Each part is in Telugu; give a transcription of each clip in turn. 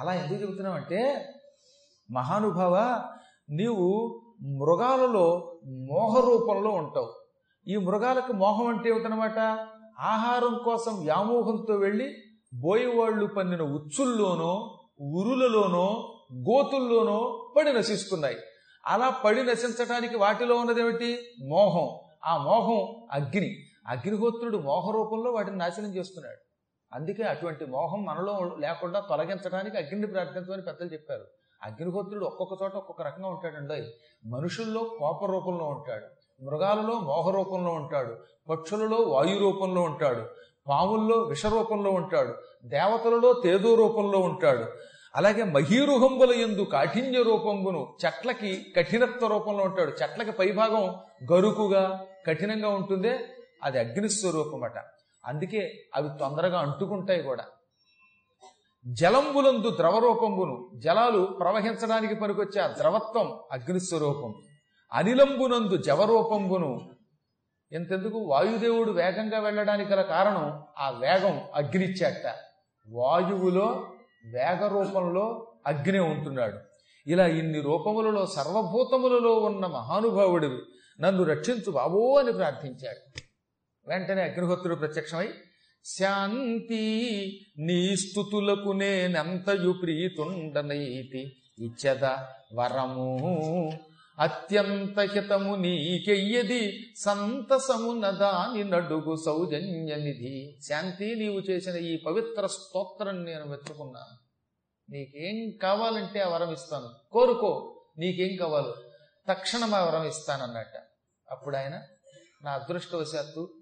అలా ఎందుకు చెబుతున్నావంటే మహానుభావ నీవు మృగాలలో మోహ రూపంలో ఉంటావు. ఈ మృగాలకు మోహం అంటే ఏమిటనమాట ఆహారం కోసం వ్యామోహంతో వెళ్ళి బోయవాళ్ళు పన్నిన ఉచ్చుల్లోనో ఉరులలోనో గోతుల్లోనో పడి నశిస్తున్నాయి. అలా పడి నశించడానికి వాటిలో ఉన్నదేమిటి? మోహం. ఆ మోహం అగ్ని. అగ్నిహోత్రుడు మోహ రూపంలో వాటిని నాశనం చేస్తున్నాడు. అందుకే అటువంటి మోహం మనలో లేకుండా తొలగించడానికి అగ్నిని ప్రార్థించమని పెద్దలు చెప్పారు. అగ్నిహోత్రుడు ఒక్కొక్క చోట ఒక్కొక్క రకంగా ఉంటాడండి. మనుషుల్లో కోప రూపంలో ఉంటాడు. మృగాలలో మోహ రూపంలో ఉంటాడు. పక్షులలో వాయు రూపంలో ఉంటాడు. పాముల్లో విష రూపంలో ఉంటాడు. దేవతలలో తేజో రూపంలో ఉంటాడు. అలాగే మహీరుహంబుల ఎందు కాఠిన్య రూపంబును చెట్లకి కఠినత్వ రూపంలో ఉంటాడు. చెట్లకి పైభాగం గరుకుగా కఠినంగా ఉంటుందే. అది అగ్నిస్వరూపమట. అందుకే అవి తొందరగా అంటుకుంటాయి కూడా. జలంబులందు ద్రవరూపంబును జలాలు ప్రవహించడానికి పనికొచ్చే ఆ ద్రవత్వం అగ్నిస్వరూపం. అనిలంబునందు జవరూపంబును ఇంతెందుకు వాయుదేవుడు వేగంగా వెళ్ళడానికి గల కారణం ఆ వేగం అగ్నిచ్చేట. వాయువులో వేగ రూపంలో అగ్ని ఉంటున్నాడు. ఇలా ఇన్ని రూపములలో సర్వభూతములలో ఉన్న మహానుభావుడివి నన్ను రక్షించు బాబో అని ప్రార్థించాడు. వెంటనే అగ్నిహోత్రుడు ప్రత్యక్షమై శాంతి నీ స్థుతులకు నేనెంతయు ప్రీతుండనైతి. ఇచ్చద వరము అత్యంత హితము నీకెయ్యది. సంతసమున దాని నడుగు సౌజన్య నిధి. శాంతి నీవు చేసిన ఈ పవిత్ర స్తోత్రం నేను మెచ్చుకున్నాను. నీకేం కావాలంటే ఆ వరం ఇస్తాను. కోరుకో నీకేం కావాలో. తక్షణం ఆ వరం ఇస్తానన్నట్ట. అప్పుడు ఆయన నా అదృష్టవశాత్తు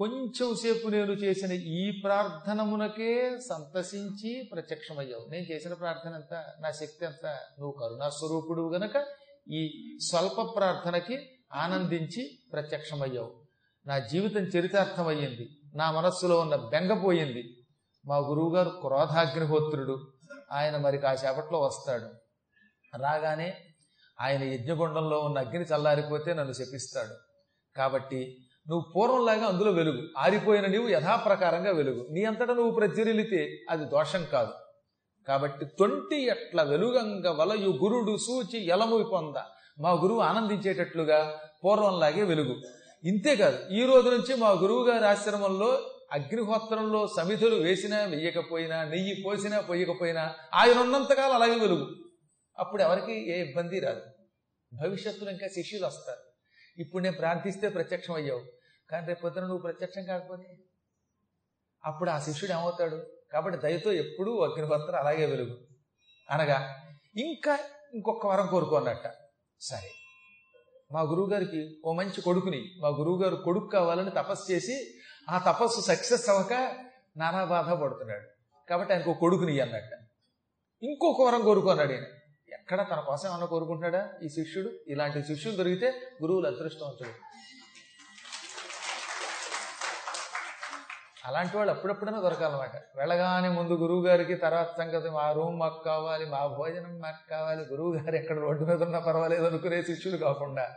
కొంచెం సేపు నేను చేసిన ఈ ప్రార్థనమునకే సంతసించి ప్రత్యక్షమయ్యావు. నేను చేసిన ప్రార్థన ఎంత? నా శక్తి ఎంత? నువ్వు కరుణాస్వరూపుడు గనక ఈ స్వల్ప ప్రార్థనకి ఆనందించి ప్రత్యక్షమయ్యావు. నా జీవితం చరితార్థమయ్యింది. నా మనస్సులో ఉన్న బెంగపోయింది మా గురువుగారు క్రోధాగ్నిహోత్రుడు. ఆయన మరి కాసేపట్లో వస్తాడు. రాగానే ఆయన యజ్ఞగుండంలో ఉన్న అగ్ని చల్లారిపోతే నన్ను శపిస్తాడు. కాబట్టి నువ్వు పూర్వంలాగా అందులో వెలుగు. ఆరిపోయిన నీవు యథాప్రకారంగా వెలుగు. నీ అంతటా నువ్వు ప్రజ్వరిలితే అది దోషం కాదు. కాబట్టి తొంటి ఎట్ల వెలుగంగ వలయు గురుడు సూచి ఎలము పొంద. మా గురువు ఆనందించేటట్లుగా పూర్వంలాగే వెలుగు. ఇంతేకాదు ఈ రోజు నుంచి మా గురువు గారి ఆశ్రమంలో అగ్నిహోత్రంలో సమిధులు వేసినా వెయ్యకపోయినా నెయ్యి పోసినా పోయకపోయినా ఆయన ఉన్నంతకాలం అలాగే వెలుగు. అప్పుడు ఎవరికి ఏ ఇబ్బంది రాదు. భవిష్యత్తులో ఇంకా శిష్యులు వస్తారు. ఇప్పుడు నేను ప్రార్థిస్తే ప్రత్యక్షం అయ్యావు. కానీ రేపు పొద్దున నువ్వు ప్రత్యక్షం కాకపోతే అప్పుడు ఆ శిష్యుడు ఏమవుతాడు? కాబట్టి దయతో ఎప్పుడూ అగ్నిహోత్రం అలాగే వెలుగు. అనగా ఇంకా ఇంకొక వరం కోరుకోనట్ట. సరే. మా గురువుగారికి ఓ మంచి కొడుకుని మా గురువుగారు కొడుకు కావాలని తపస్సు చేసి ఆ తపస్సు సక్సెస్ అవ్వక నానా బాధ పడుతున్నాడు. కాబట్టి ఆయనకు కొడుకుని అన్నట్ట ఇంకొక వరం కోరుకున్నాడు ఆయన ఎక్కడ తన కోసం ఏమన్నా కోరుకుంటున్నాడా? ఈ శిష్యుడు ఇలాంటి శిష్యులు దొరికితే గురువులు అదృష్టవంతుడు అలాంటి వాళ్ళు అప్పుడప్పుడైనా దొరకాలన్నమాట. వెళ్ళగానే ముందు గురువు గారికి తర్వాత సంగతి మా రూమ్ మాకు కావాలి మా భోజనం మాకు కావాలి గురువు గారు ఎక్కడ రోడ్డు మీద ఉన్నా పర్వాలేదు అనుకునే శిష్యుడు కాకుండా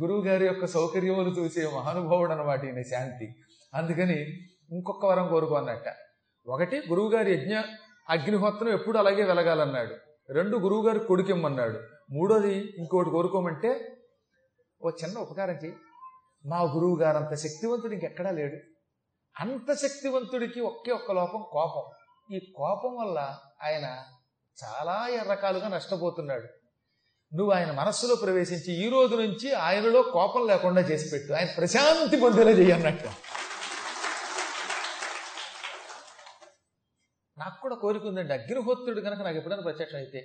గురువు గారి యొక్క సౌకర్యములు చూసే మహానుభావుడు అనమాట ఈయన శాంతి. అందుకని ఇంకొక వరం కోరుకోన్నట్ట. ఒకటి గురువుగారి యజ్ఞ అగ్నిహోత్రం ఎప్పుడు అలాగే వెలగాలన్నాడు. రెండు గురువుగారి కొడుకిమ్మన్నాడు. మూడోది ఇంకోటి కోరుకోమంటే ఓ చిన్న ఉపకారం చేయి మా గురువు గారు అంత శక్తివంతుడు ఇంకెక్కడా లేడు. అంత శక్తివంతుడికి ఒకే ఒక్క లోపం కోపం. ఈ కోపం వల్ల ఆయన చాలా రకాలుగా నష్టపోతున్నాడు. నువ్వు ఆయన మనస్సులో ప్రవేశించి ఈ రోజు నుంచి ఆయనలో కోపం లేకుండా చేసి పెట్టు. ఆయన ప్రశాంతి పొందేలా చేయన్నట్టు నాకు కూడా కోరిక ఉందండి. అగ్నిహోత్రుడు కనుక నాకు ఎప్పుడైనా ప్రత్యక్షం అయితే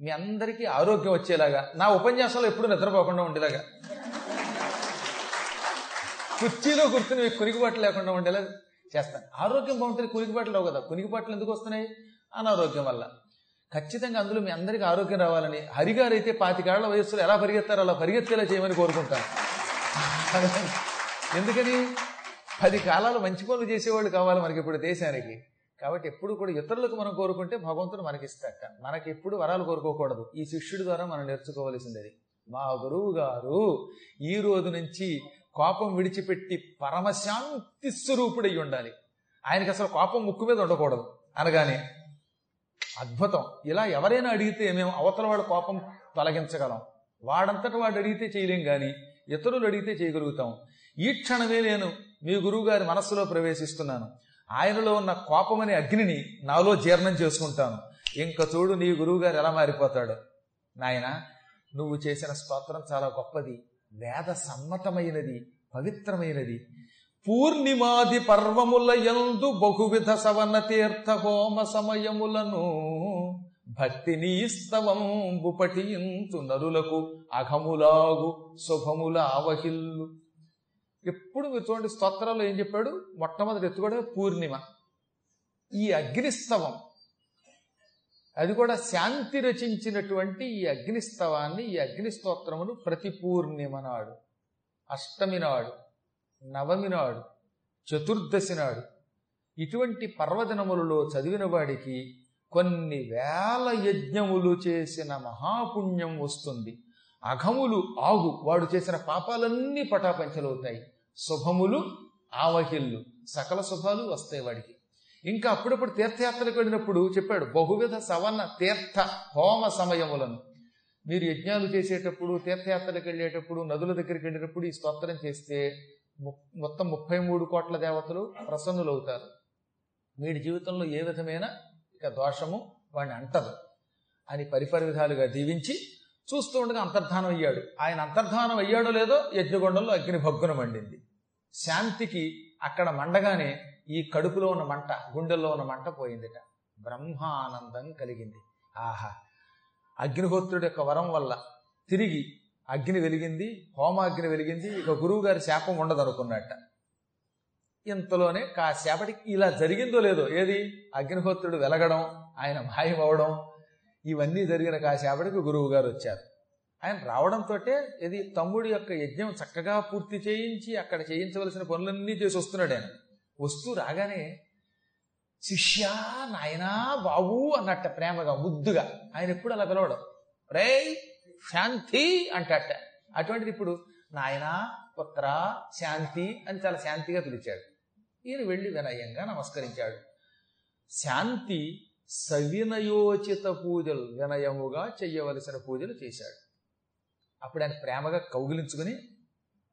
మీ అందరికీ ఆరోగ్యం వచ్చేలాగా నా ఉపన్యాసంలో ఎప్పుడు నిద్రపోకుండా ఉండేలాగా కుర్చీలో కూర్చుని మీకు కునికిబాట్లు లేకుండా ఉండేలా చేస్తాను. ఆరోగ్యం బాగుంటుంది కునికిబాట్లు లేవు కదా. కునికిబాట్లు ఎందుకు వస్తున్నాయి? అనారోగ్యం వల్ల. ఖచ్చితంగా అందులో మీ అందరికీ ఆరోగ్యం రావాలని హరిగారు అయితే పాతికేళ్ళ వయస్సులో ఎలా పరిగెత్తారో అలా పరిగెత్తేలా చేయమని కోరుకుంటాను. ఎందుకని? పది కాలాలు మంచి పనులు చేసేవాళ్ళు కావాలి మనకి ఇప్పుడు దేశానికి. కాబట్టి ఎప్పుడు కూడా ఇతరులకు మనం కోరుకుంటే భగవంతుడు మనకిస్తాట మనకి ఎప్పుడు వరాలు కోరుకోకూడదు. ఈ శిష్యుడి ద్వారా మనం నేర్చుకోవలసింది మా గురువు గారు ఈ రోజు నుంచి కోపం విడిచిపెట్టి పరమశాంతి స్వరూపుడై ఉండాలి. ఆయనకి అసలు కోపం ముక్కు మీద ఉండకూడదు. అనగానే అద్భుతం. ఇలా ఎవరైనా అడిగితే మేము అవతల వాడు కోపం తొలగించగలం. వాడంతట వాడు అడిగితే చేయలేం కానీ ఇతరులు అడిగితే చేయగలుగుతాం. ఈ క్షణమే నేను మీ గురువు గారి మనస్సులో ప్రవేశిస్తున్నాను. ఆయనలో ఉన్న కోపమనే అగ్నిని నాలో జీర్ణం చేసుకుంటాను. ఇంకా చూడు నీ గురువు గారు ఎలా మారిపోతాడు. నాయన నువ్వు చేసిన స్తోత్రం చాలా గొప్పది. వేద సమ్మతమైనది పవిత్రమైనది. పూర్ణిమాది పర్వముల యందు బహువిధ సవన తీర్థ హోమ సమయములను భక్తి నీస్తవంబు పఠించు నరులకు అఘములాగు శుభముల అవహిల్లు ఎప్పుడు మీరు చూడండి స్తోత్రాల్లో ఏం చెప్పాడు? మొట్టమొదటి ఎత్తుకోవడమే పూర్ణిమ. ఈ అగ్నిస్తవం. అది కూడా శాంతి రచించినటువంటి ఈ అగ్నిస్తవాన్ని ఈ అగ్నిస్తోత్రమును ప్రతి పూర్ణిమ నాడు అష్టమి నాడు నవమి నాడు చతుర్దశి నాడు ఇటువంటి పర్వదినములలో చదివిన వాడికి కొన్ని వేల యజ్ఞములు చేసిన మహాపుణ్యం వస్తుంది. అఘములు ఆగు. వాడు చేసిన పాపాలన్నీ పటాపంచలవుతాయి. శుభములు ఆవహిల్లు. సకల శుభాలు వస్తాయి వాడికి. ఇంకా అప్పుడప్పుడు తీర్థయాత్రకు వెళ్ళినప్పుడు చెప్పాడు బహువిధ సవన్న తీర్థ హోమ సమయములను. మీరు యజ్ఞాలు చేసేటప్పుడు తీర్థయాత్రలకు వెళ్ళేటప్పుడు నదుల దగ్గరికి వెళ్ళేటప్పుడు ఈ స్తోత్రం చేస్తే ము- మొత్తం ముప్పై మూడు కోట్ల దేవతలు ప్రసన్నులవుతారు. వీడి జీవితంలో ఏ విధమైన ఇక దోషము వాడిని అంటదు. అని పరిపరి విధాలుగా దీవించి చూస్తూ ఉండగా అంతర్ధానం అయ్యాడు. ఆయన అంతర్ధానం అయ్యాడో లేదో యజ్ఞగొండంలో అగ్ని భగ్గున మండింది. శాంతికి అక్కడ మండగానే ఈ కడుపులో ఉన్న మంట గుండెల్లో ఉన్న మంట పోయిందిట. బ్రహ్మానందం కలిగింది. ఆహా! అగ్నిహోత్రుడి యొక్క వరం వల్ల తిరిగి అగ్ని వెలిగింది హోమాగ్ని వెలిగింది ఇక గురువు గారి శాపం ఉండదు అనుకున్నట్ట ఇంతలోనే కాసేపటికి ఇలా జరిగిందో లేదో ఏది? అగ్నిహోత్రుడు వెలగడం ఆయన మాయమవడం ఇవన్నీ జరిగిన కాసేపటికి గురువు గారు వచ్చారు. ఆయన రావడంతో ఇది తమ్ముడి యొక్క యజ్ఞం చక్కగా పూర్తి చేయించి అక్కడ చేయించవలసిన పనులన్నీ చేసి వస్తున్నాడు ఆయన. వస్తూ రాగానే శిష్యా నాయనా బాబు అన్నట్ట ప్రేమగా ముద్దుగా ఆయన ఎప్పుడు అలా పిలవడం. రే శాంతి అంటట. అటువంటిది ఇప్పుడు నాయనా పుత్ర శాంతి అని చాలా శాంతిగా పిలిచాడు. ఈయన వెళ్ళి వినయంగా నమస్కరించాడు. శాంతి సవినయోచిత పూజలు వినయముగా చెయ్యవలసిన పూజలు చేశాడు. అప్పుడు ఆయన ప్రేమగా కౌగిలించుకుని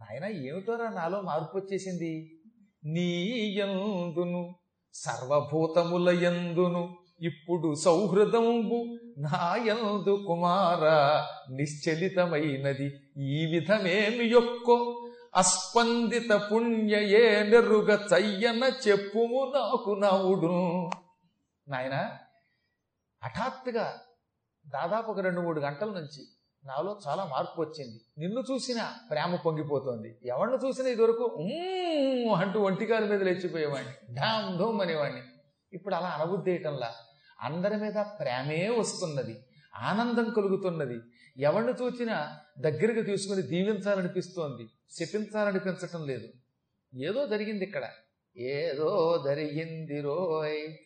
ఆయన ఏమిటోరా నాలో మార్పు వచ్చేసింది? నీ యందును సర్వభూతముల యందును ఇప్పుడు సౌహృదంబు నాయందు కుమార నిశ్చలితమైనది ఈ విధమేమి యొక్కో? అస్పందిత పుణ్యయే నెరుగ చయ్యన చెప్పుము నాకు నవుడు నాయన హఠాత్తుగా దాదాపు ఒక రెండు మూడు గంటల నుంచి నాలో చాలా మార్పు వచ్చింది. నిన్ను చూసినా ప్రేమ పొంగిపోతోంది. ఎవరిని చూసినా ఇదివరకు అంటూ ఒంటికాల మీద లేచిపోయేవాడిని ఢామ్ ధూమ్ అనేవాడిని ఇప్పుడు అలా అనబుద్ధేయటంలా? అందరి మీద ప్రేమే వస్తున్నది ఆనందం కలుగుతున్నది. ఎవరిని చూసినా దగ్గరికి తీసుకుని దీవించాలనిపిస్తోంది శపించాలనిపించటం లేదు. ఏదో జరిగింది ఇక్కడ. ఏదో జరిగింది రోయ్.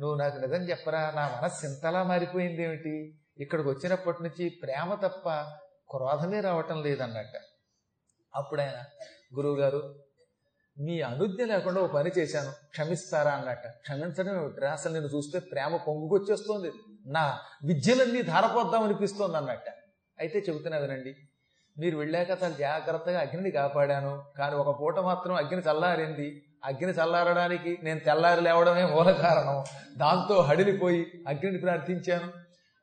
నువ్వు నాకు నిజం చెప్పరా? నా మనస్సు ఇంతలా మారిపోయింది ఏమిటి ఇక్కడికి వచ్చినప్పటి నుంచి ప్రేమ తప్ప క్రోధమే రావటం లేదన్నట్ట. అప్పుడు ఆయన గురువుగారు మీ అనుజ్ఞ లేకుండా ఓ పని చేశాను. క్షమిస్తారా అన్నట్ట. క్షమించడం ఏమిట్రా అసలు నేను చూస్తే ప్రేమ పొంగుకొచ్చేస్తోంది నా విద్యలన్నీ ధారపోద్దాం అనిపిస్తోంది అన్నట్ట. అయితే చెబుతున్నా వినండి. మీరు వెళ్ళాక చాలా జాగ్రత్తగా అగ్నిని కాపాడాను. కానీ ఒక పూట మాత్రం అగ్ని చల్లారింది. అగ్ని చల్లారడానికి నేను తెల్లారి లేవడమే మూల కారణం. దాంతో హడిలిపోయి అగ్నిని ప్రార్థించాను.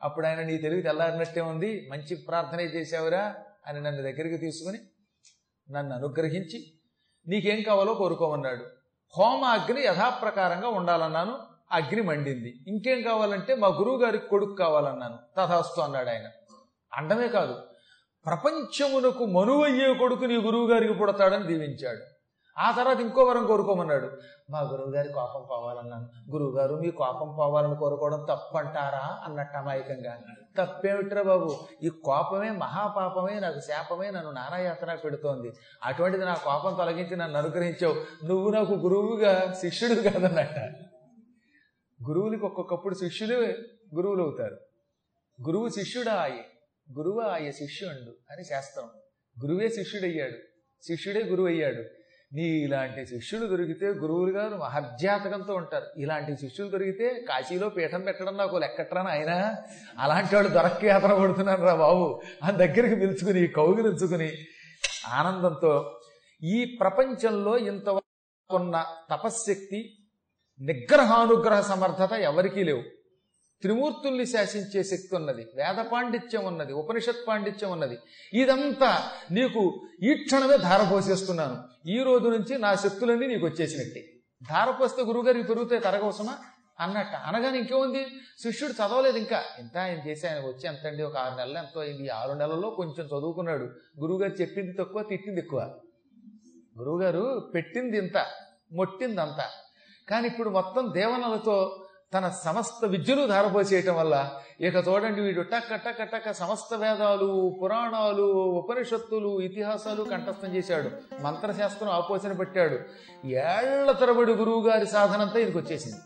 అప్పుడు ఆయన నీ తెలివి తెల్లారినట్టే ఉంది. మంచి ప్రార్థనే చేశావురా అని నన్ను దగ్గరికి తీసుకుని నన్ను అనుగ్రహించి నీకేం కావాలో కోరుకోమన్నాడు హోమ అగ్ని యథాప్రకారంగా ఉండాలన్నాను. అగ్ని మండింది. ఇంకేం కావాలంటే మా గురువు గారికి కొడుకు కావాలన్నాను. తథాస్తు అన్నాడు ఆయన. అండమే కాదు ప్రపంచమునకు మనువయ్యే కొడుకు నీ గురువు గారికి పుడతాడని దీవించాడు. ఆ తర్వాత ఇంకో వరం కోరుకోమన్నాడు. మా గురువు గారి కోపం పోవాలన్నాను. గురువు గారు మీ కోపం పోవాలని కోరుకోవడం తప్పంటారా? అన్నట్టు అమాయకంగా తప్పేమిట్రా బాబు? ఈ కోపమే మహాపాపమే నాకు శాపమే నన్ను నానాయాతన పెడుతోంది. అటువంటిది నా కోపం తొలగించి నన్ను అనుగ్రహించావు. నువ్వు నాకు గురువుగా శిష్యుడు కాదన్నట్ట. గురువులకి ఒక్కొక్కప్పుడు శిష్యులే గురువులు అవుతారు గురువు శిష్యుడా ఆయ. గురువు ఆయ శిష్యుండు అని శాస్త్రం. గురువే శిష్యుడయ్యాడు. శిష్యుడే గురువు అయ్యాడు నీ ఇలాంటి శిష్యులు దొరికితే గురువులు గారు మహర్జాతకంతో ఉంటారు. ఇలాంటి శిష్యులు దొరికితే కాశీలో పీఠం పెట్టడం నాకు లెక్కట్రాను ఆయన అలాంటి వాళ్ళు దొరక్క యాత్ర పడుతున్నాను రా బాబు. ఆ దగ్గరికి పిలుచుకుని కౌగిలించుకుని ఆనందంతో ఈ ప్రపంచంలో ఇంతవరకు ఉన్న తపశ్శక్తి నిగ్రహానుగ్రహ సమర్థత ఎవరికీ లేవు. త్రిమూర్తుల్ని శాసించే శక్తి ఉన్నది. వేద పాండిత్యం ఉన్నది. ఉపనిషత్ పాండిత్యం ఉన్నది. ఇదంతా నీకు ఈ క్షణమే ధారపోసేస్తున్నాను. ఈ రోజు నుంచి నా శక్తులన్నీ నీకు వచ్చేసినట్టే. ధారపోస్తే గురువుగారికి పెరుగుతాయి తరగవసమా? అన్నట్టు. అనగానే ఇంకేముంది? శిష్యుడు చదవలేదు ఇంకా. ఇంత ఆయన చేసి ఆయన వచ్చి ఎంత అండి ఒక ఆరు నెలలు ఎంతో అయింది. ఆరు నెలల్లో కొంచెం చదువుకున్నాడు. గురువుగారు చెప్పింది తక్కువ తిట్టింది ఎక్కువ. గురువుగారు పెట్టింది ఇంత మొట్టింది అంత కానీ ఇప్పుడు మొత్తం దేవనలతో తన సమస్త విద్యను ధారపోసేయటం వల్ల ఇక చూడండి వీడు టక్క టక్క టక్క సమస్త వేదాలు పురాణాలు ఉపనిషత్తులు ఇతిహాసాలు కంఠస్థం చేశాడు. మంత్రశాస్త్రం ఆపోచన పెట్టాడు. ఏళ్ళ తరబడి గురువు గారి సాధనంతా ఇదికి వచ్చేసింది